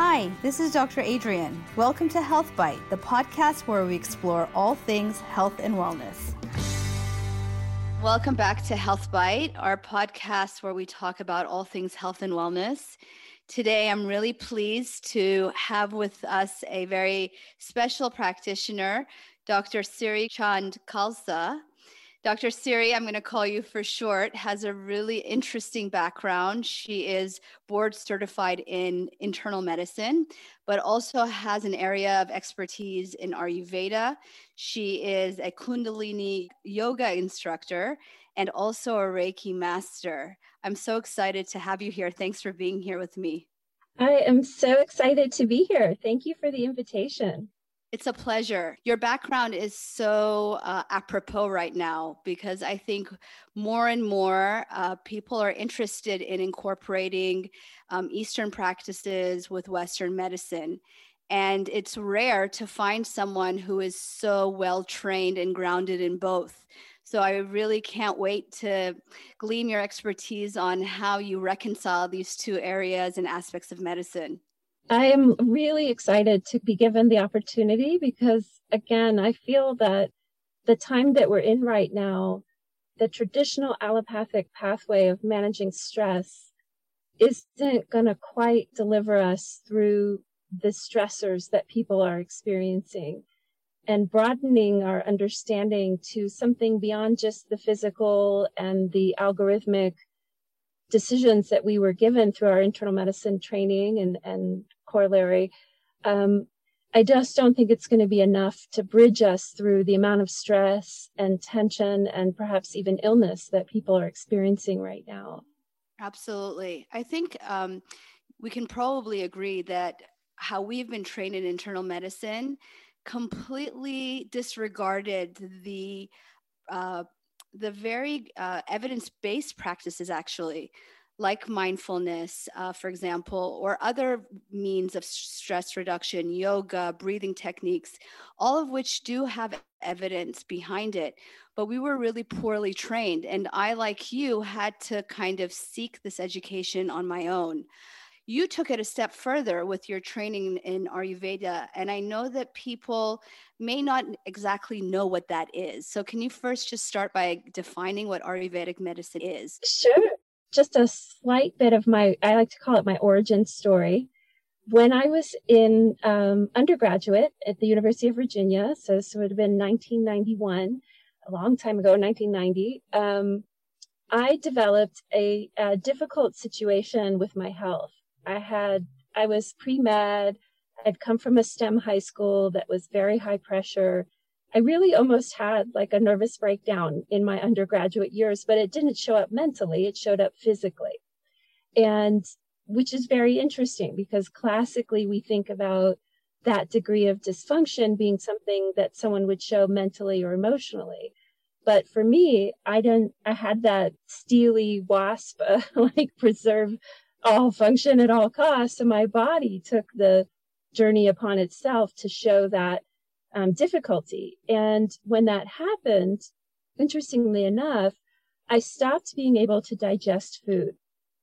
Hi, this is Dr. Adrian. Welcome to Health Bite, the podcast where we explore all things health and wellness. Welcome back to Health Bite, our podcast where we talk about all things health and wellness. Today, I'm really pleased to have with us a very special practitioner, Dr. Siri Chand Khalsa. Dr. Siri, I'm going to call you for short, has a really interesting background. She is board certified in internal medicine, but also has an area of expertise in Ayurveda. She is a Kundalini yoga instructor and also a Reiki master. I'm so excited to have you here. Thanks for being here with me. I am so excited to be here. Thank you for the invitation. It's a pleasure. Your background is so uh, apropos right now because I think more and more uh, people are interested in incorporating um, Eastern practices with Western medicine. And it's rare to find someone who is so well trained and grounded in both. So I really can't wait to glean your expertise on how you reconcile these two areas and aspects of medicine. I am really excited to be given the opportunity because, again, I feel that the time that we're in right now, the traditional allopathic pathway of managing stress isn't going to quite deliver us through the stressors that people are experiencing. And broadening our understanding to something beyond just the physical and the algorithmic decisions that we were given through our internal medicine training and, and corollary. Um, I just don't think it's going to be enough to bridge us through the amount of stress and tension and perhaps even illness that people are experiencing right now. Absolutely. I think um, we can probably agree that how we've been trained in internal medicine completely disregarded the uh, the very uh, evidence-based practices actually like mindfulness, uh, for example, or other means of stress reduction, yoga, breathing techniques, all of which do have evidence behind it. But we were really poorly trained. And I, like you, had to kind of seek this education on my own. You took it a step further with your training in Ayurveda. And I know that people may not exactly know what that is. So, can you first just start by defining what Ayurvedic medicine is? Sure just a slight bit of my, I like to call it my origin story. When I was in um, undergraduate at the University of Virginia, so this would have been 1991, a long time ago, 1990, um, I developed a, a difficult situation with my health. I had, I was pre med. I'd come from a STEM high school that was very high pressure. I really almost had like a nervous breakdown in my undergraduate years, but it didn't show up mentally, it showed up physically. And which is very interesting because classically we think about that degree of dysfunction being something that someone would show mentally or emotionally. But for me, I didn't, I had that steely wasp, uh, like preserve all function at all costs. And my body took the journey upon itself to show that um, difficulty. And when that happened, interestingly enough, I stopped being able to digest food.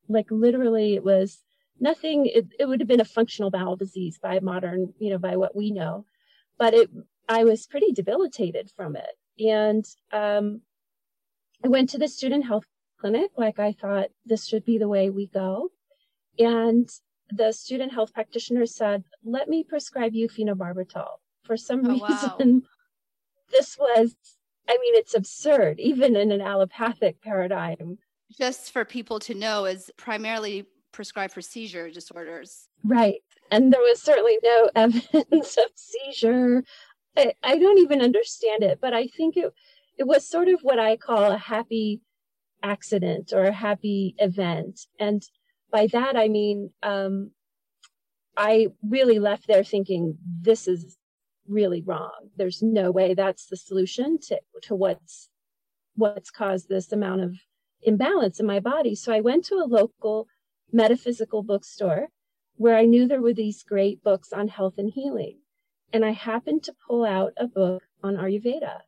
Like literally, it was nothing. It, it would have been a functional bowel disease by modern, you know, by what we know, but it. I was pretty debilitated from it, and um, I went to the student health clinic. Like I thought this should be the way we go, and the student health practitioner said, "Let me prescribe you phenobarbital." For some oh, reason, wow. this was, I mean, it's absurd, even in an allopathic paradigm. Just for people to know, is primarily prescribed for seizure disorders. Right. And there was certainly no evidence of seizure. I, I don't even understand it, but I think it, it was sort of what I call a happy accident or a happy event. And by that, I mean, um, I really left there thinking this is really wrong. There's no way that's the solution to, to what's what's caused this amount of imbalance in my body. So I went to a local metaphysical bookstore where I knew there were these great books on health and healing. And I happened to pull out a book on Ayurveda.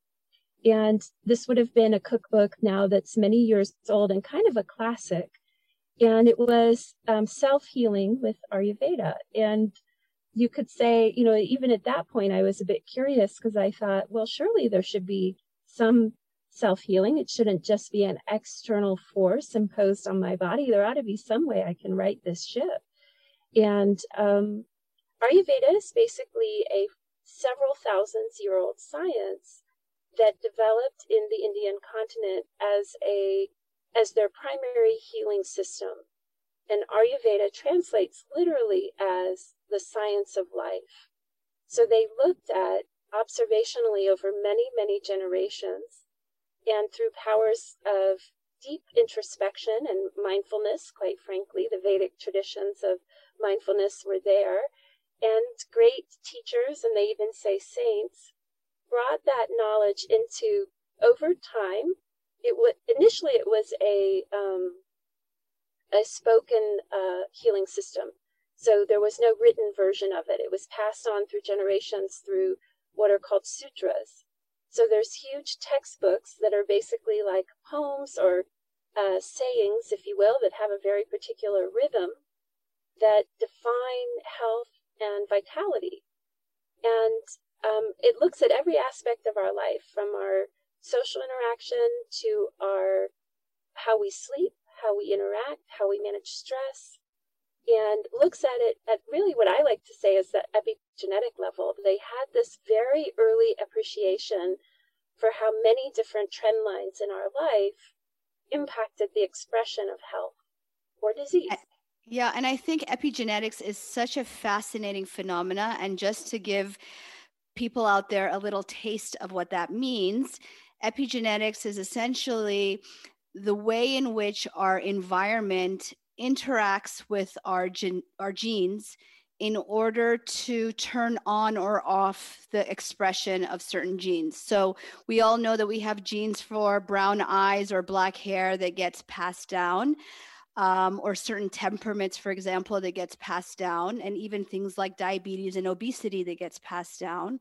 And this would have been a cookbook now that's many years old and kind of a classic. and it was um, self healing with Ayurveda. And you could say, you know, even at that point, I was a bit curious because I thought, well, surely there should be some self healing. It shouldn't just be an external force imposed on my body. There ought to be some way I can right this ship. And um, Ayurveda is basically a several thousands year old science that developed in the Indian continent as a as their primary healing system. And Ayurveda translates literally as the science of life. So they looked at observationally over many, many generations and through powers of deep introspection and mindfulness, quite frankly, the Vedic traditions of mindfulness were there. And great teachers, and they even say saints, brought that knowledge into over time it was initially it was a um, a spoken uh, healing system. So there was no written version of it. It was passed on through generations through what are called sutras. So there's huge textbooks that are basically like poems or uh, sayings, if you will, that have a very particular rhythm that define health and vitality. And um, it looks at every aspect of our life, from our social interaction to our how we sleep, how we interact, how we manage stress, and looks at it at really what I like to say is the epigenetic level. They had this very early appreciation for how many different trend lines in our life impacted the expression of health or disease. Yeah, and I think epigenetics is such a fascinating phenomena. And just to give people out there a little taste of what that means, epigenetics is essentially the way in which our environment interacts with our, gen- our genes in order to turn on or off the expression of certain genes. So we all know that we have genes for brown eyes or black hair that gets passed down. Um, or certain temperaments, for example, that gets passed down, and even things like diabetes and obesity that gets passed down.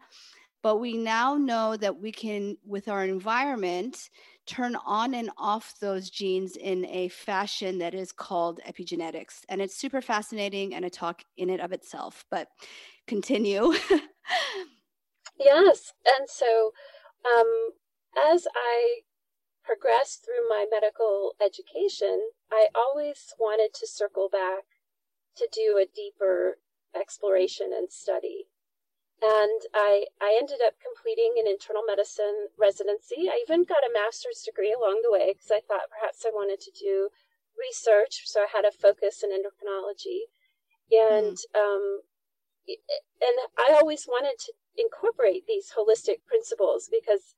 But we now know that we can, with our environment, turn on and off those genes in a fashion that is called epigenetics. And it's super fascinating and a talk in it of itself. But continue. yes. And so um, as I progressed through my medical education, I always wanted to circle back to do a deeper exploration and study. And I, I ended up completing an internal medicine residency. I even got a master's degree along the way because I thought perhaps I wanted to do research. So I had a focus in endocrinology. And, mm. um, and I always wanted to incorporate these holistic principles because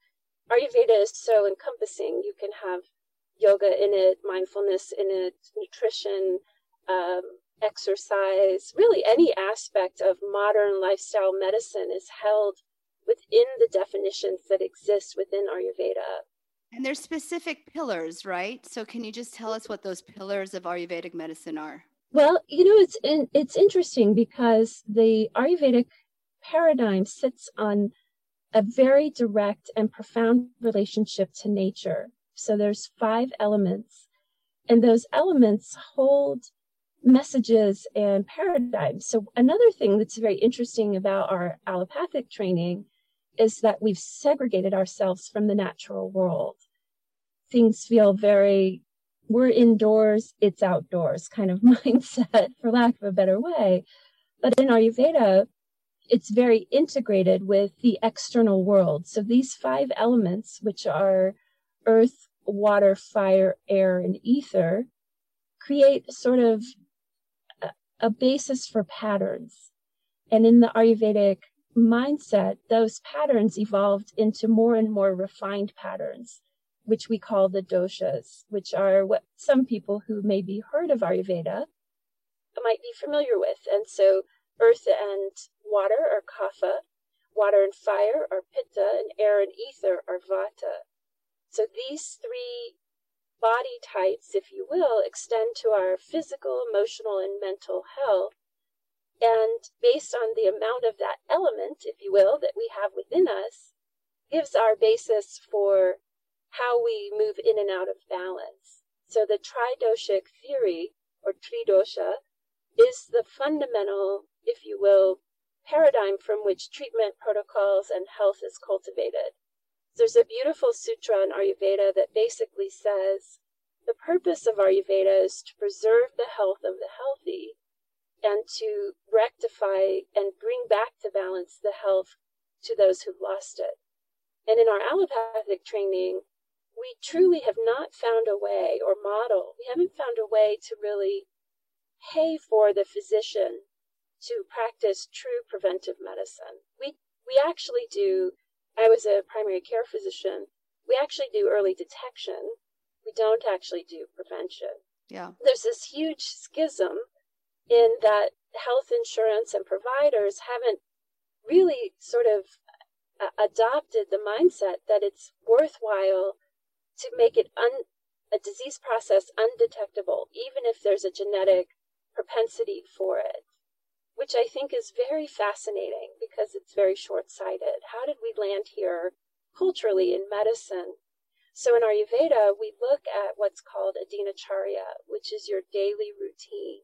Ayurveda is so encompassing. You can have yoga in it, mindfulness in it, nutrition, um, exercise, really any aspect of modern lifestyle medicine is held within the definitions that exist within Ayurveda. And there's specific pillars, right? So can you just tell us what those pillars of Ayurvedic medicine are? Well, you know, it's in, it's interesting because the Ayurvedic paradigm sits on a very direct and profound relationship to nature. So there's five elements, and those elements hold messages and paradigms. So, another thing that's very interesting about our allopathic training is that we've segregated ourselves from the natural world. Things feel very, we're indoors, it's outdoors kind of mindset, for lack of a better way. But in Ayurveda, it's very integrated with the external world. So these five elements, which are earth, water, fire, air, and ether, create sort of a basis for patterns. And in the Ayurvedic mindset, those patterns evolved into more and more refined patterns, which we call the doshas, which are what some people who maybe heard of Ayurveda might be familiar with. And so earth and water are kapha, water and fire are pitta, and air and ether are vata. So these three body types, if you will, extend to our physical, emotional, and mental health. And based on the amount of that element, if you will, that we have within us, gives our basis for how we move in and out of balance. So the tridoshic theory or tridosha, is the fundamental, if you will, paradigm from which treatment protocols and health is cultivated. There's a beautiful sutra in Ayurveda that basically says the purpose of Ayurveda is to preserve the health of the healthy and to rectify and bring back to balance the health to those who've lost it. And in our allopathic training, we truly have not found a way or model, we haven't found a way to really pay for the physician to practice true preventive medicine. We we actually do I was a primary care physician. We actually do early detection. We don't actually do prevention. Yeah. There's this huge schism in that health insurance and providers haven't really sort of uh, adopted the mindset that it's worthwhile to make it un, a disease process undetectable, even if there's a genetic propensity for it, which I think is very fascinating because it's very short sighted. How did we land here culturally in medicine? So in Ayurveda, we look at what's called a dinacharya, which is your daily routine.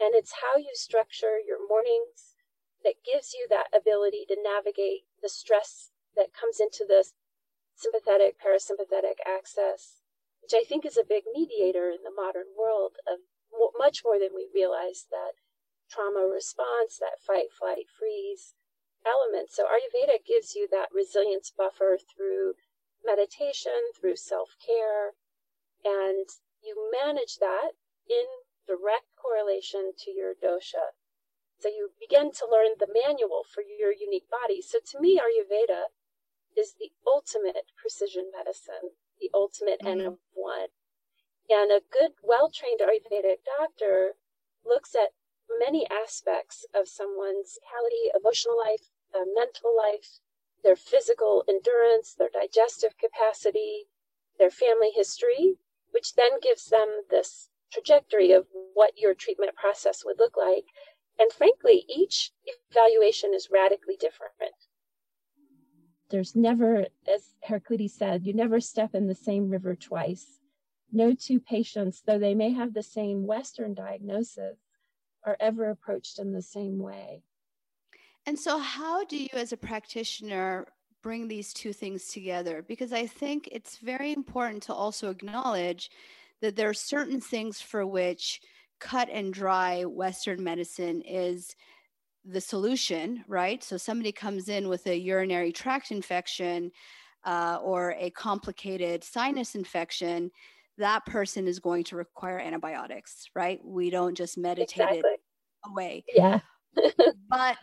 And it's how you structure your mornings that gives you that ability to navigate the stress that comes into the sympathetic parasympathetic axis, which I think is a big mediator in the modern world of much more than we realize that trauma response, that fight, flight, freeze element. So Ayurveda gives you that resilience buffer through meditation, through self care, and you manage that in direct correlation to your dosha. So you begin to learn the manual for your unique body. So to me, Ayurveda is the ultimate precision medicine, the ultimate mm-hmm. N of one. And a good, well trained Ayurvedic doctor looks at many aspects of someone's mentality, emotional life, uh, mental life, their physical endurance, their digestive capacity, their family history, which then gives them this trajectory of what your treatment process would look like. And frankly, each evaluation is radically different. There's never, as Heraclitus said, you never step in the same river twice. No two patients, though they may have the same Western diagnosis, are ever approached in the same way. And so, how do you, as a practitioner, bring these two things together? Because I think it's very important to also acknowledge that there are certain things for which cut and dry Western medicine is the solution, right? So somebody comes in with a urinary tract infection uh, or a complicated sinus infection, that person is going to require antibiotics, right? We don't just meditate exactly. it away. Yeah. but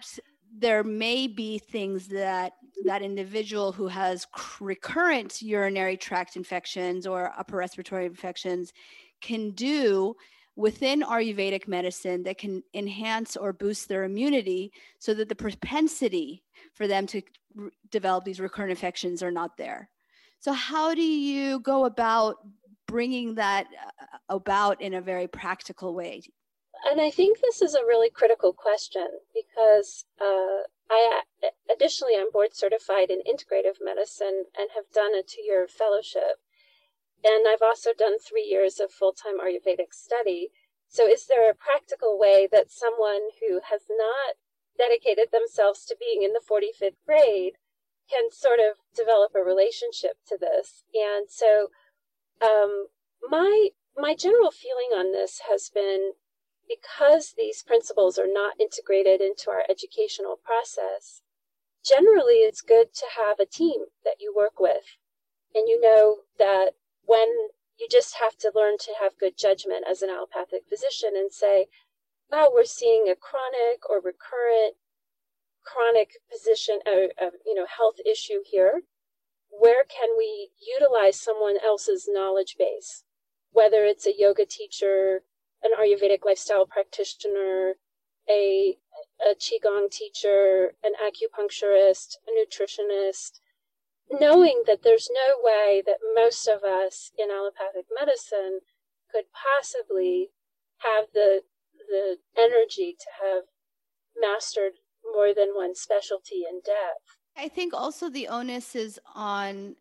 there may be things that that individual who has recurrent urinary tract infections or upper respiratory infections can do within Ayurvedic medicine that can enhance or boost their immunity so that the propensity for them to develop these recurrent infections are not there. So, how do you go about bringing that uh, about in a very practical way? And I think this is a really critical question because uh, I additionally I'm board certified in integrative medicine and have done a two-year fellowship. And I've also done three years of full-time Ayurvedic study. So is there a practical way that someone who has not dedicated themselves to being in the 45th grade can sort of develop a relationship to this? And so um, my my general feeling on this has been because these principles are not integrated into our educational process, generally it's good to have a team that you work with. And you know that when you just have to learn to have good judgment as an allopathic physician and say, wow, we're seeing a chronic or recurrent chronic position, uh, uh, you know, health issue here. Where can we utilize someone else's knowledge base? Whether it's a yoga teacher, an Ayurvedic lifestyle practitioner, a, a Qigong teacher, an acupuncturist, a nutritionist, knowing that there's no way that most of us in allopathic medicine could possibly have the the energy to have mastered more than one specialty in depth. I think also the onus is on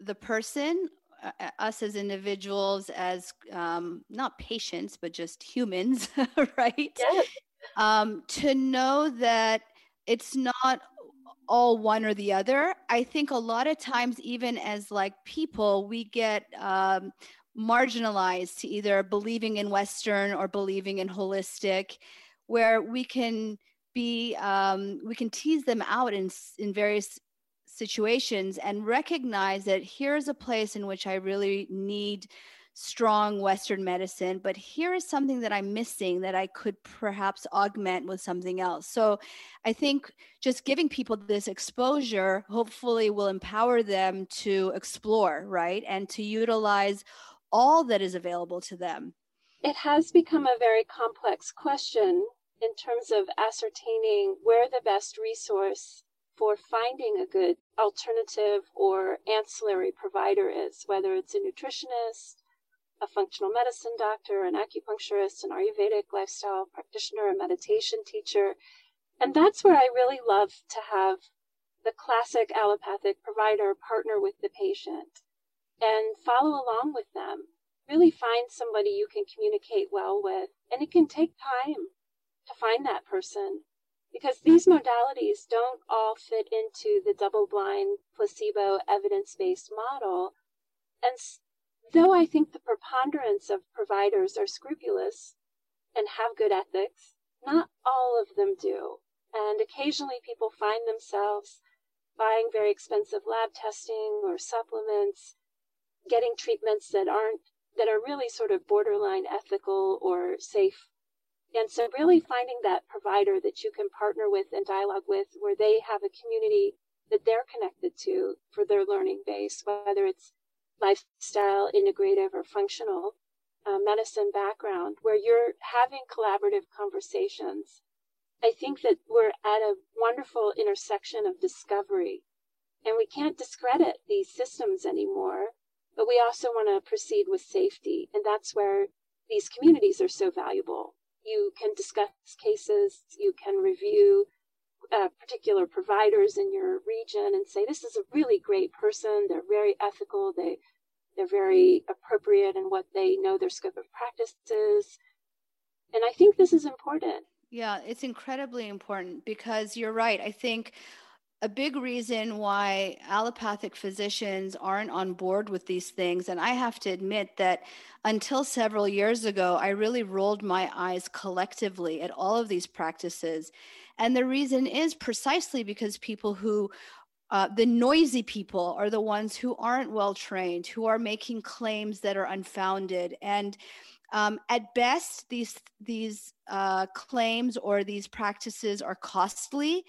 the person uh, us as individuals, as um, not patients, but just humans, right? Yes. Um, to know that it's not all one or the other. I think a lot of times, even as like people, we get um, marginalized to either believing in Western or believing in holistic, where we can be um, we can tease them out in in various situations and recognize that here's a place in which I really need strong Western medicine, but here is something that I'm missing that I could perhaps augment with something else. So I think just giving people this exposure hopefully will empower them to explore, right? And to utilize all that is available to them. It has become a very complex question in terms of ascertaining where the best resource for finding a good alternative or ancillary provider is, whether it's a nutritionist, a functional medicine doctor, an acupuncturist, an Ayurvedic lifestyle practitioner, a meditation teacher. And that's where I really love to have the classic allopathic provider partner with the patient and follow along with them. Really find somebody you can communicate well with. And it can take time to find that person because these mm-hmm. modalities don't all fit into the double blind placebo evidence based model. And though I think the preponderance of providers are scrupulous and have good ethics, not all of them do. And occasionally people find themselves buying very expensive lab testing or supplements, getting treatments that aren't that are really sort of borderline ethical or safe and so, really finding that provider that you can partner with and dialogue with where they have a community that they're connected to for their learning base, whether it's lifestyle, integrative, or functional uh, medicine background, where you're having collaborative conversations. I think that we're at a wonderful intersection of discovery, and we can't discredit these systems anymore, but we also want to proceed with safety, and that's where these communities are so valuable you can discuss cases, you can review uh, particular providers in your region and say, this is a really great person. They're very ethical. They, they're very appropriate in what they know their scope of practice is. And I think this is important. Yeah, it's incredibly important because you're right. I think a big reason why allopathic physicians aren't on board with these things. And I have to admit that until several years ago, I really rolled my eyes collectively at all of these practices. And the reason is precisely because people who uh, the noisy people are the ones who aren't well trained, who are making claims that are unfounded. And um, at best, these these uh, claims or these practices are costly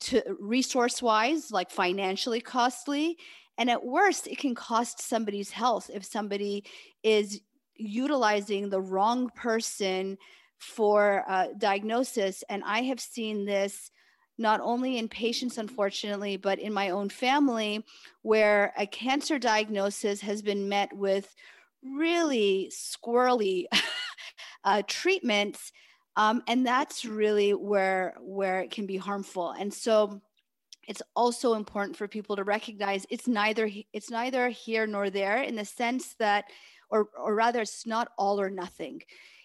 to resource wise, like financially costly. And at worst, it can cost somebody's health if somebody is utilizing the wrong person for uh, diagnosis. And I have seen this not only in patients, unfortunately, but in my own family, where a cancer diagnosis has been met with really squirrely uh, treatments um, and that's really where where it can be harmful. And so it's also important for people to recognize it's neither it's neither here nor there in the sense that or or rather it's not all or nothing.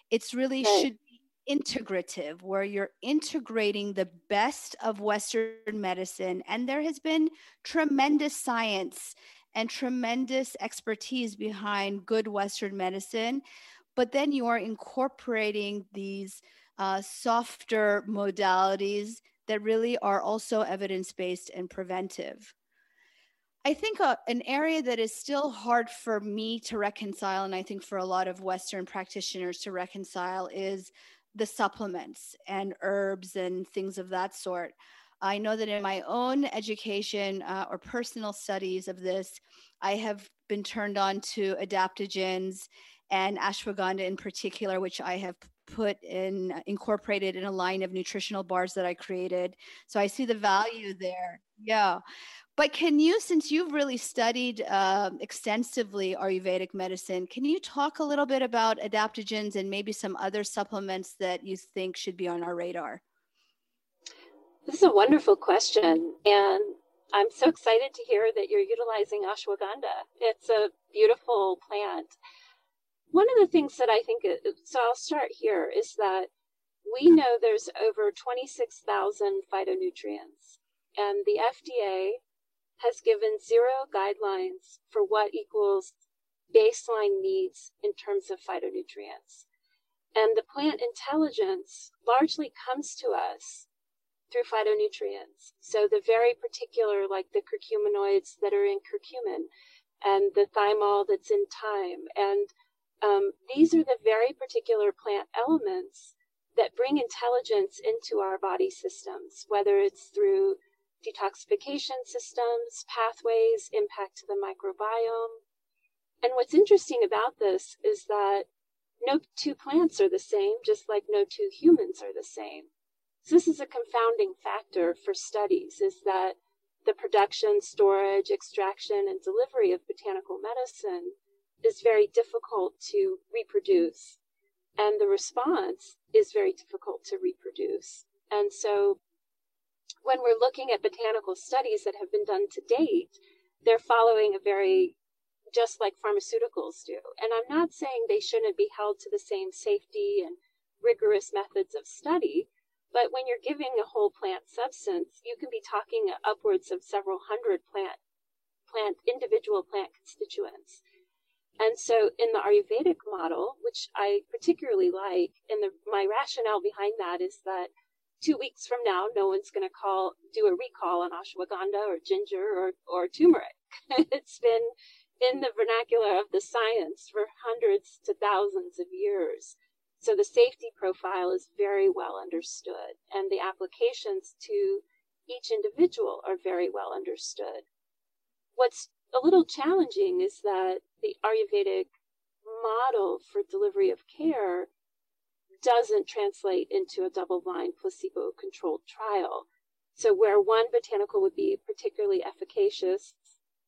It's really right. should be integrative where you're integrating the best of western medicine. And there has been tremendous science and tremendous expertise behind good western medicine but then you are incorporating these uh, softer modalities that really are also evidence based and preventive. I think uh, an area that is still hard for me to reconcile, and I think for a lot of Western practitioners to reconcile, is the supplements and herbs and things of that sort. I know that in my own education uh, or personal studies of this, I have been turned on to adaptogens and ashwagandha in particular, which I have put in incorporated in a line of nutritional bars that I created. So I see the value there. Yeah. But can you, since you've really studied uh, extensively Ayurvedic medicine, can you talk a little bit about adaptogens and maybe some other supplements that you think should be on our radar? This is a wonderful question. And I'm so excited to hear that you're utilizing ashwagandha. It's a beautiful plant. One of the things that I think, uh, so I'll start here, is that we know there's over 26,000 phytonutrients, and the FDA has given zero guidelines for what equals baseline needs in terms of phytonutrients. And the plant intelligence largely comes to us through phytonutrients. So the very particular, like the curcuminoids that are in curcumin and the thymol that's in thyme. And um, these are the very particular plant elements that bring intelligence into our body systems, whether it's through detoxification systems, pathways, impact to the microbiome. And what's interesting about this is that no two plants are the same, just like no two humans are the same. So this is a confounding factor for studies, is that the production, storage, extraction, and delivery of botanical medicine is very difficult to reproduce. And the response is very difficult to reproduce. And so when we're looking at botanical studies that have been done to date, they're following a very just like pharmaceuticals do. And I'm not saying they shouldn't be held to the same safety and rigorous methods of study, but when you're giving a whole plant substance, you can be talking upwards of several hundred plant plant individual plant constituents. And so in the Ayurvedic model, which I particularly like, and the, my rationale behind that is that two weeks from now, no one's going to call, do a recall on ashwagandha or ginger or, or turmeric. it's been in the vernacular of the science for hundreds to thousands of years. So the safety profile is very well understood, and the applications to each individual are very well understood. What's a little challenging is that the Ayurvedic model for delivery of care doesn't translate into a double blind placebo controlled trial. So, where one botanical would be particularly efficacious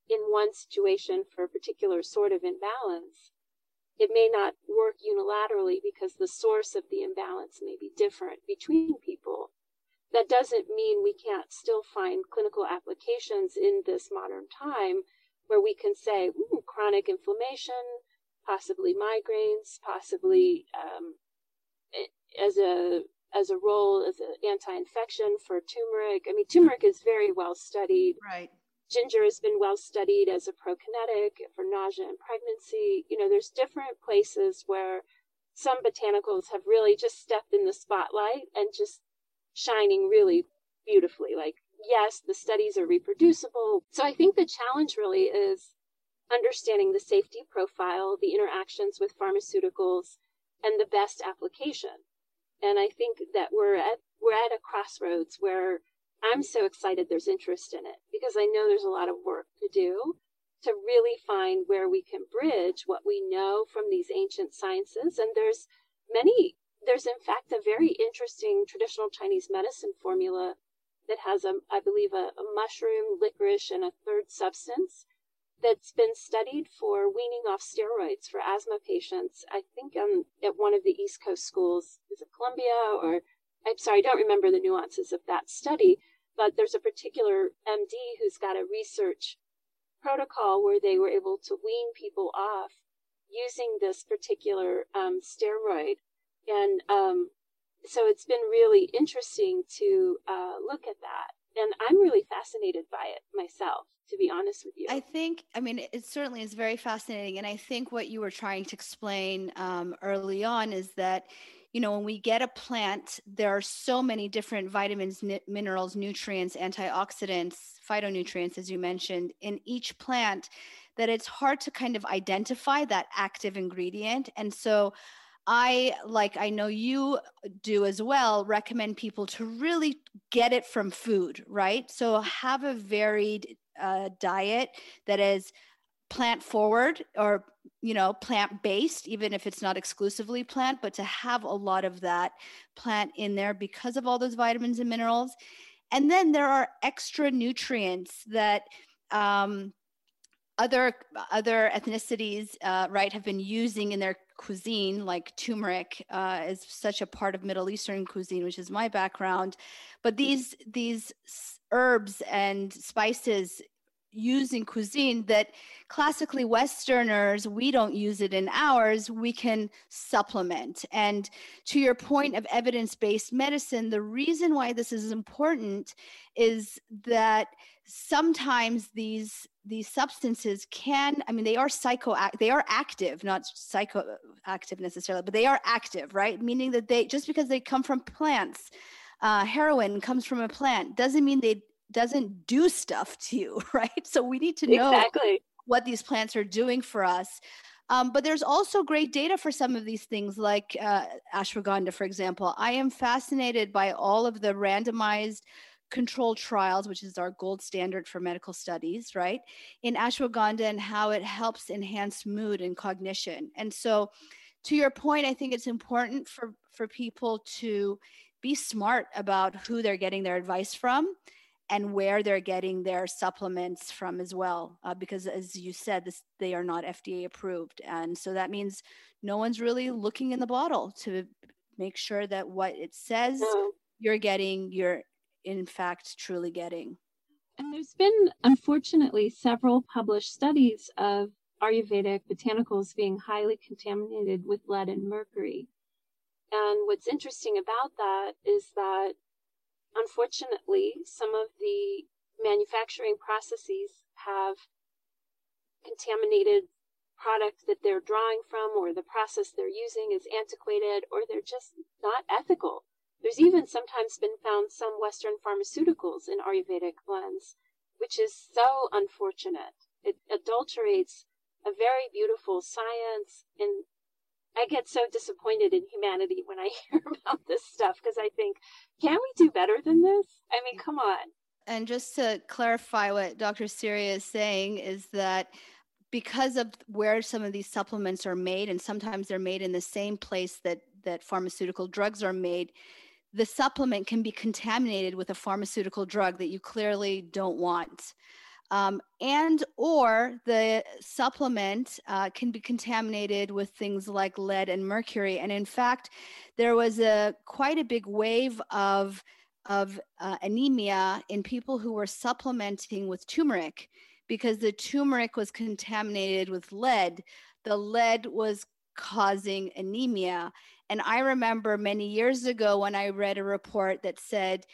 in one situation for a particular sort of imbalance, it may not work unilaterally because the source of the imbalance may be different between people. That doesn't mean we can't still find clinical applications in this modern time where we can say, chronic inflammation, possibly migraines, possibly um, as a as a role as an anti-infection for turmeric. I mean, turmeric is very well studied. Right. Ginger has been well studied as a prokinetic for nausea and pregnancy. You know, there's different places where some botanicals have really just stepped in the spotlight and just shining really beautifully. Like, yes, the studies are reproducible. So I think the challenge really is understanding the safety profile, the interactions with pharmaceuticals, and the best application. And I think that we're at we're at a crossroads where I'm so excited there's interest in it because I know there's a lot of work to do to really find where we can bridge what we know from these ancient sciences. And there's many, there's in fact a very interesting traditional Chinese medicine formula that has, a, I believe, a, a mushroom, licorice, and a third substance that's been studied for weaning off steroids for asthma patients. I think um, at one of the East Coast schools, is it Columbia or I'm sorry, I don't remember the nuances of that study, but there's a particular MD who's got a research protocol where they were able to wean people off using this particular um, steroid. And um, so it's been really interesting to uh, look at that. And I'm really fascinated by it myself, to be honest with you. I think, I mean, it certainly is very fascinating. And I think what you were trying to explain um, early on is that you know, when we get a plant, there are so many different vitamins, n- minerals, nutrients, antioxidants, phytonutrients, as you mentioned, in each plant that it's hard to kind of identify that active ingredient. And so, I, like I know you do as well, recommend people to really get it from food, right? So, have a varied uh, diet that is plant forward or you know plant based even if it's not exclusively plant but to have a lot of that plant in there because of all those vitamins and minerals and then there are extra nutrients that um, other other ethnicities uh, right have been using in their cuisine like turmeric uh, is such a part of middle eastern cuisine which is my background but these these herbs and spices used in cuisine that classically Westerners, we don't use it in ours, we can supplement. And to your point of evidence based medicine, the reason why this is important is that sometimes these these substances can i mean they are psycho they are active not psychoactive necessarily but they are active right meaning that they just because they come from plants uh, heroin comes from a plant doesn't mean they doesn't do stuff to you, right? So we need to know exactly. what these plants are doing for us. Um, but there's also great data for some of these things, like uh, ashwagandha, for example. I am fascinated by all of the randomized controlled trials, which is our gold standard for medical studies, right? In ashwagandha and how it helps enhance mood and cognition. And so, to your point, I think it's important for, for people to be smart about who they're getting their advice from and where they're getting their supplements from as well uh, because as you said this they are not fda approved and so that means no one's really looking in the bottle to make sure that what it says no. you're getting you're in fact truly getting and there's been unfortunately several published studies of ayurvedic botanicals being highly contaminated with lead and mercury and what's interesting about that is that Unfortunately, some of the manufacturing processes have contaminated product that they're drawing from or the process they're using is antiquated or they're just not ethical. There's even sometimes been found some Western pharmaceuticals in Ayurvedic blends, which is so unfortunate. It adulterates a very beautiful science and I get so disappointed in humanity when I hear about this stuff because I think, can we do better than this? I mean, come on. And just to clarify what Dr. Siri is saying is that because of where some of these supplements are made, and sometimes they're made in the same place that, that pharmaceutical drugs are made, the supplement can be contaminated with a pharmaceutical drug that you clearly don't want. Um, and or the supplement uh, can be contaminated with things like lead and mercury. And in fact there was a quite a big wave of of uh, anemia in people who were supplementing with turmeric because the turmeric was contaminated with lead. The lead was causing anemia and i remember many years ago when i read a report that said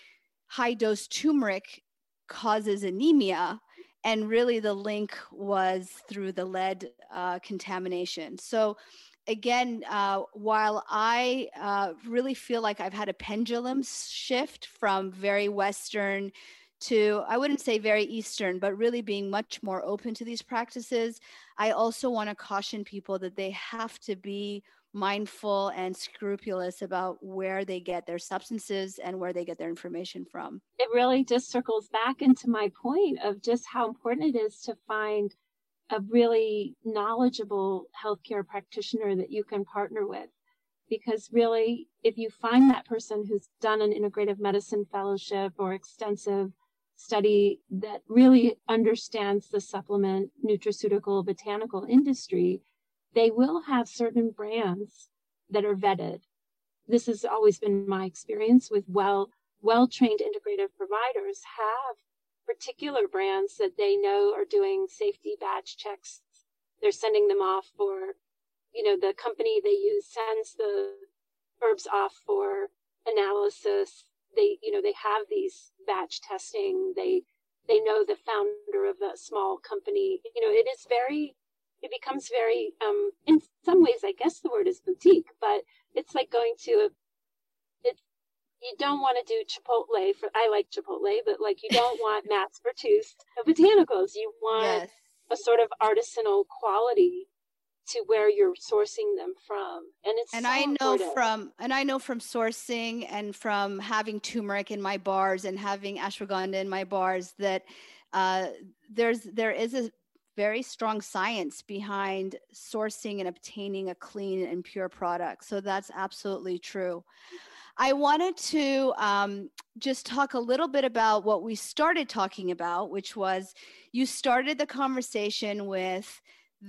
high dose turmeric causes anemia and really the link was through the lead uh, contamination. So again, uh, while I uh, really feel like I've had a pendulum shift from very Western to, I wouldn't say very Eastern, but really being much more open to these practices, I also want to caution people that they have to be mindful and scrupulous about where they get their substances and where they get their information from. It really just circles back into my point of just how important it is to find a really knowledgeable healthcare practitioner that you can partner with. Because really, if you find that person who's done an integrative medicine fellowship or extensive study that really understands the supplement, nutraceutical, botanical industry, they will have certain brands that are vetted. This has always been my experience with well, well-trained integrative providers have particular brands that they know are doing safety batch checks. They're sending them off for, you know, the company they use sends the herbs off for analysis. They, you know, they have these batch testing. They, they know the founder of a small company. You know, it is very it becomes very um in some ways i guess the word is boutique but it's like going to a it you don't want to do chipotle for i like chipotle but like you don't want mass produced botanicals you want yes. a sort of artisanal quality to where you're sourcing them from and it's and so i know important. from and i know from sourcing and from having turmeric in my bars and having ashwagandha in my bars that uh, there's there is a very strong science behind sourcing and obtaining a clean and pure product. So that's absolutely true. I wanted to um, just talk a little bit about what we started talking about, which was you started the conversation with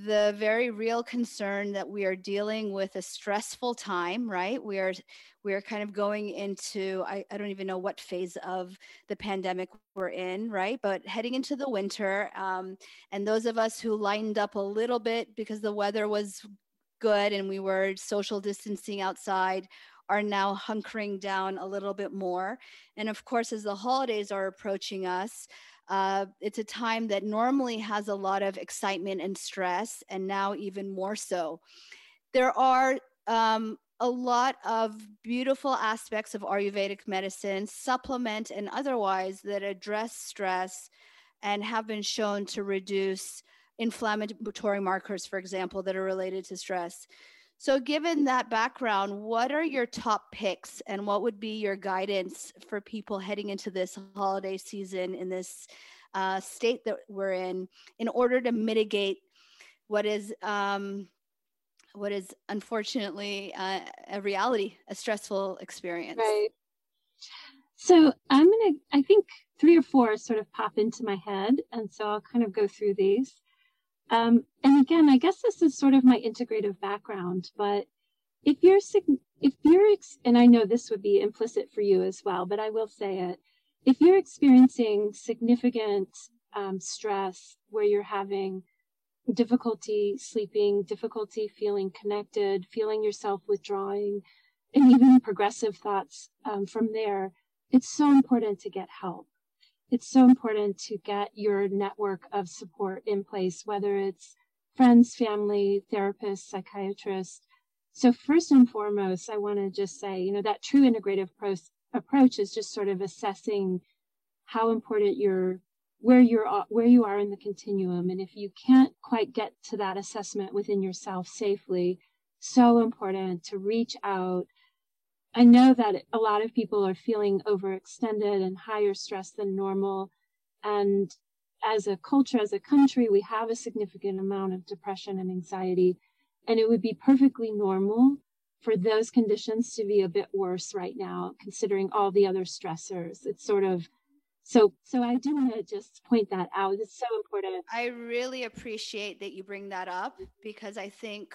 the very real concern that we are dealing with a stressful time, right? We are we are kind of going into I, I don't even know what phase of the pandemic we're in, right? But heading into the winter, um, and those of us who lined up a little bit because the weather was good and we were social distancing outside are now hunkering down a little bit more. And of course, as the holidays are approaching us, uh, it's a time that normally has a lot of excitement and stress, and now even more so. There are um, a lot of beautiful aspects of Ayurvedic medicine, supplement and otherwise, that address stress and have been shown to reduce inflammatory markers, for example, that are related to stress. So, given that background, what are your top picks and what would be your guidance for people heading into this holiday season in this uh, state that we're in in order to mitigate what is um, what is unfortunately uh, a reality, a stressful experience? Right. So, I'm to, I think three or four sort of pop into my head. And so I'll kind of go through these. Um, and again, I guess this is sort of my integrative background, but if you're, if you're, and I know this would be implicit for you as well, but I will say it. If you're experiencing significant um, stress where you're having difficulty sleeping, difficulty feeling connected, feeling yourself withdrawing, and even progressive thoughts um, from there, it's so important to get help it's so important to get your network of support in place, whether it's friends, family, therapists, psychiatrists. So, first and foremost, I want to just say, you know, that true integrative pro- approach is just sort of assessing how important you're where you're where you are in the continuum and if you can't quite get to that assessment within yourself safely so important to reach out I know that a lot of people are feeling overextended and higher stress than normal. And as a culture, as a country, we have a significant amount of depression and anxiety. And it would be perfectly normal for those conditions to be a bit worse right now, considering all the other stressors. It's sort of so so I do want to just point that out. It's so important. I really appreciate that you bring that up because I think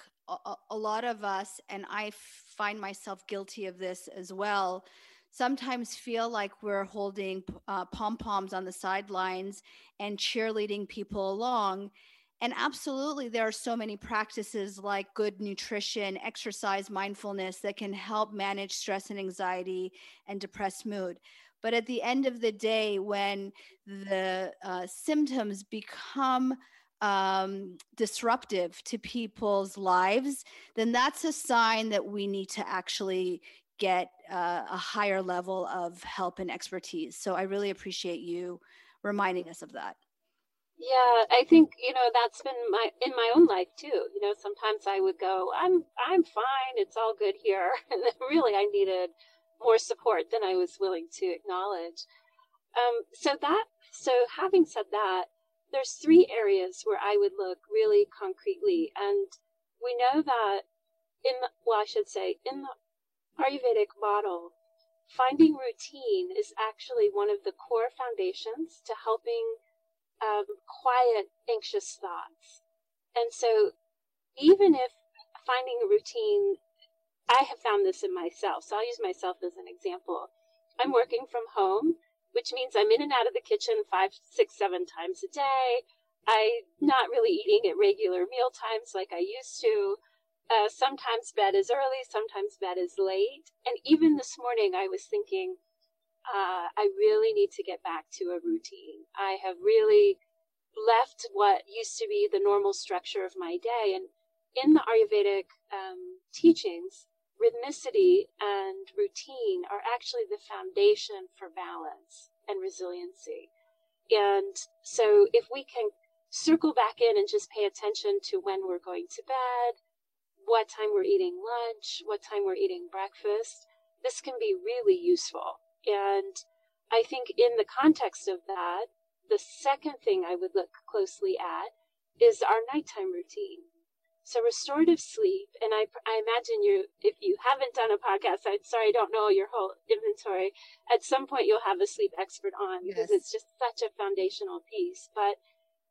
a, lot of us, and I find myself guilty of this as well, sometimes feel like we're holding uh, pom poms on the sidelines and cheerleading people along. And absolutely, there are so many practices like good nutrition, exercise, mindfulness that can help manage stress and anxiety and depressed mood. But at the end of the day, when the uh, symptoms become um, disruptive to people's lives, then that's a sign that we need to actually get uh, a higher level of help and expertise. So I really appreciate you reminding us of that. Yeah, I think you know that's been my in my own life too. You know, sometimes I would go, "I'm I'm fine, it's all good here," and then really I needed more support than I was willing to acknowledge. Um, so that so having said that, there's three areas where I would look really concretely. And we know that in the, well, I should say, in the Ayurvedic model, finding routine is actually one of the core foundations to helping um, quiet anxious thoughts. And so, even if finding a routine, I have found this in myself. So I'll use myself as an example. I'm working from home which means I'm in and out of the kitchen five, six, seven times a day. I'm not really eating at regular meal times like I used to. Uh, sometimes bed is early, sometimes bed is late. And even this morning, I was thinking, uh, I really need to get back to a routine. I have really left what used to be the normal structure of my day. And in the Ayurvedic um, teachings, rhythmicity and routine are actually the foundation for balance and resiliency. And so if we can circle back in and just pay attention to when we're going to bed, what time we're eating lunch, what time we're eating breakfast, this can be really useful. And I think in the context of that, the second thing I would look closely at is our nighttime routine. So restorative sleep, and I, I imagine you, if you haven't done a podcast, I'm sorry, I don't know your whole inventory. At some point, you'll have a sleep expert on because yes. it's just such a foundational piece. But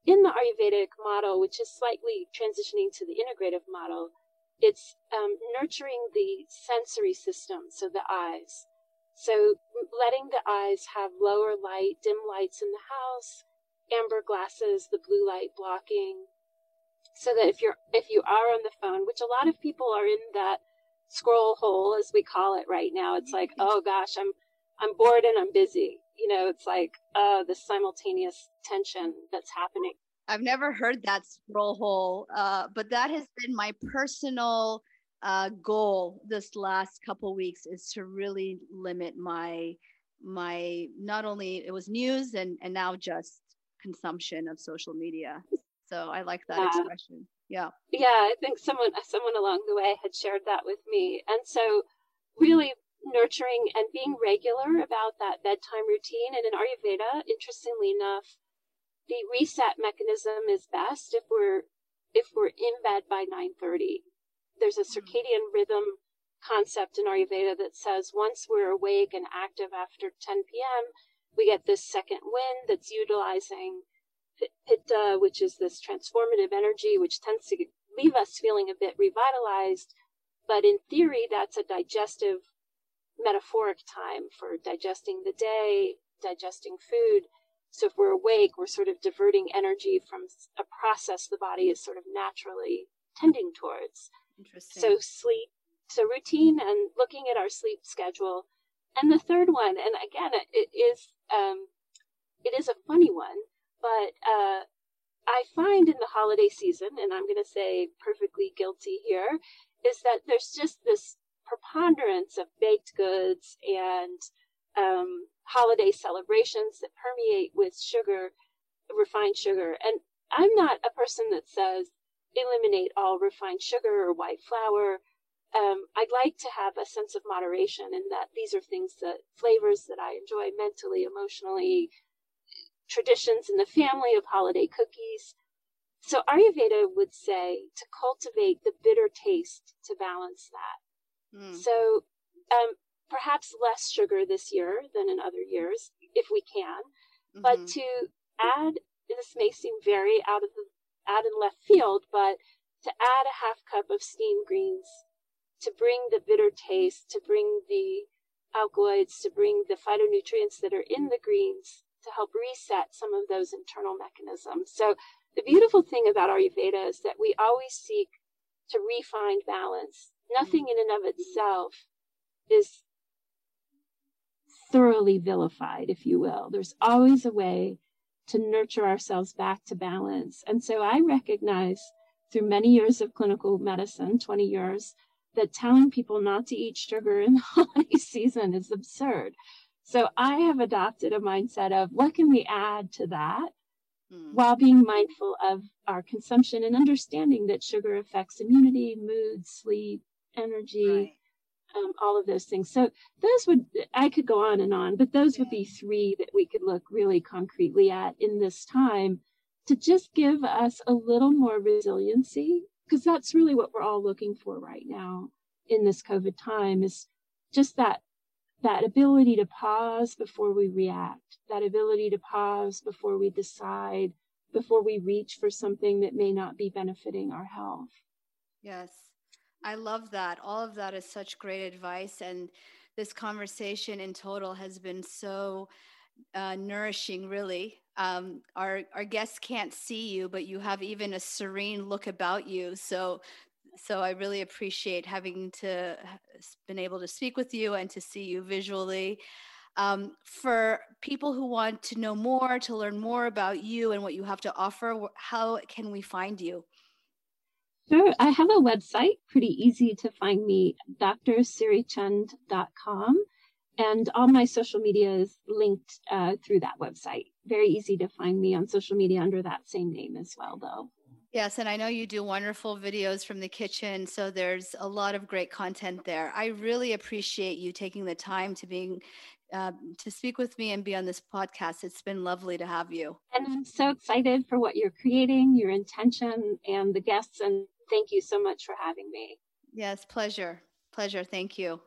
in the Ayurvedic model, which is slightly transitioning to the integrative model, it's um, nurturing the sensory system, so the eyes. So letting the eyes have lower light, dim lights in the house, amber glasses, the blue light blocking, so that if you're if you are on the phone, which a lot of people are in that scroll hole as we call it right now, it's like, oh gosh, I'm I'm bored and I'm busy. You know, it's like uh the simultaneous tension that's happening. I've never heard that scroll hole, uh, but that has been my personal uh, goal this last couple weeks is to really limit my my not only it was news and and now just consumption of social media so I like that yeah. expression. Yeah. Yeah, I think someone someone along the way had shared that with me. And so really nurturing and being regular about that bedtime routine. And in Ayurveda, interestingly enough, the reset mechanism is best if we're if we're in bed by 9:30. There's a mm-hmm. circadian rhythm concept in Ayurveda that says once we're awake and active after 10 p.m., we get this second wind that's utilizing pitta, which is this transformative energy, which tends to leave us feeling a bit revitalized. But in theory, that's a digestive, metaphoric time for digesting the day, digesting food. So if we're awake, we're sort of diverting energy from a process the body is sort of naturally tending towards. Interesting. So sleep, so routine and looking at our sleep schedule. And the third one, and again, it is um, it is a funny one, but uh, I find in the holiday season, and I'm going to say perfectly guilty here, is that there's just this preponderance of baked goods and um, holiday celebrations that permeate with sugar, refined sugar. And I'm not a person that says eliminate all refined sugar or white flour. Um, I'd like to have a sense of moderation in that these are things that flavors that I enjoy mentally, emotionally, traditions in the family of holiday cookies. So Ayurveda would say to cultivate the bitter taste to balance that. Mm. So um, perhaps less sugar this year than in other years, if we can, mm-hmm. but to add, this may seem very out of the out in left field, but to add a half cup of steamed greens to bring the bitter taste, to bring the alkaloids, to bring the phytonutrients that are in the greens to help reset some of those internal mechanisms. So the beautiful thing about Ayurveda is that we always seek to refine balance. Nothing in and of itself is thoroughly vilified, if you will. There's always a way to nurture ourselves back to balance. And so I recognize through many years of clinical medicine, 20 years, that telling people not to eat sugar in the holiday season is absurd. So I have adopted a mindset of what can we add to that mm. while being mindful of our consumption and understanding that sugar affects immunity, mood, sleep, energy, right. um, all of those things. So those would, I could go on and on, but those yeah. would be three that we could look really concretely at in this time to just give us a little more resiliency, because that's really what we're all looking for right now in this COVID time is just that that ability to pause before we react, that ability to pause before we decide, before we reach for something that may not be benefiting our health. Yes, I love that. All of that is such great advice. And this conversation in total has been so uh, nourishing, really. Um, our, our guests can't see you, but you have even a serene look about you. So so I really appreciate having to been able to speak with you and to see you visually. Um, for people who want to know more, to learn more about you and what you have to offer, how can we find you? Sure. I have a website, pretty easy to find me, drsirichand.com. And all my social media is linked uh, through that website. Very easy to find me on social media under that same name as well, though. Yes, and I know you do wonderful videos from the kitchen, so there's a lot of great content there. I really appreciate you taking the time to being uh, to speak with me and be on this podcast. It's been lovely to have you. And I'm so excited for what you're creating, your intention, and the guests. And thank you so much for having me. Yes, pleasure. Pleasure. Thank you.